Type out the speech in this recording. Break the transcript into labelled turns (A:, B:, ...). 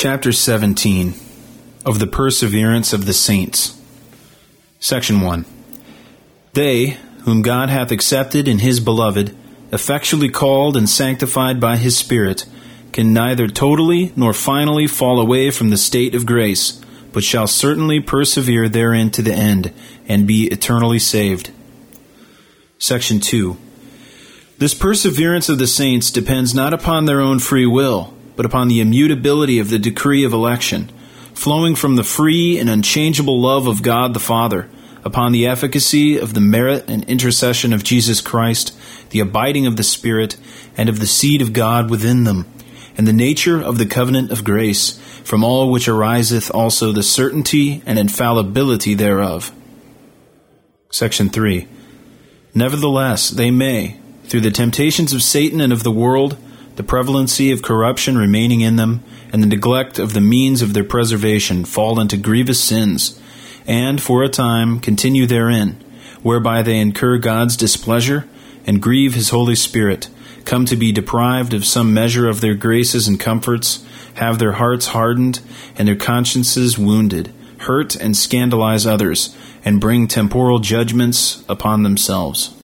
A: Chapter 17 Of the Perseverance of the Saints. Section 1 They, whom God hath accepted in his beloved, effectually called and sanctified by his Spirit, can neither totally nor finally fall away from the state of grace, but shall certainly persevere therein to the end, and be eternally saved. Section 2 This perseverance of the saints depends not upon their own free will, but upon the immutability of the decree of election, flowing from the free and unchangeable love of God the Father, upon the efficacy of the merit and intercession of Jesus Christ, the abiding of the Spirit, and of the seed of God within them, and the nature of the covenant of grace, from all which ariseth also the certainty and infallibility thereof. Section 3. Nevertheless, they may, through the temptations of Satan and of the world, the prevalency of corruption remaining in them, and the neglect of the means of their preservation, fall into grievous sins, and, for a time, continue therein, whereby they incur God's displeasure, and grieve his Holy Spirit, come to be deprived of some measure of their graces and comforts, have their hearts hardened, and their consciences wounded, hurt and scandalize others, and bring temporal judgments upon themselves.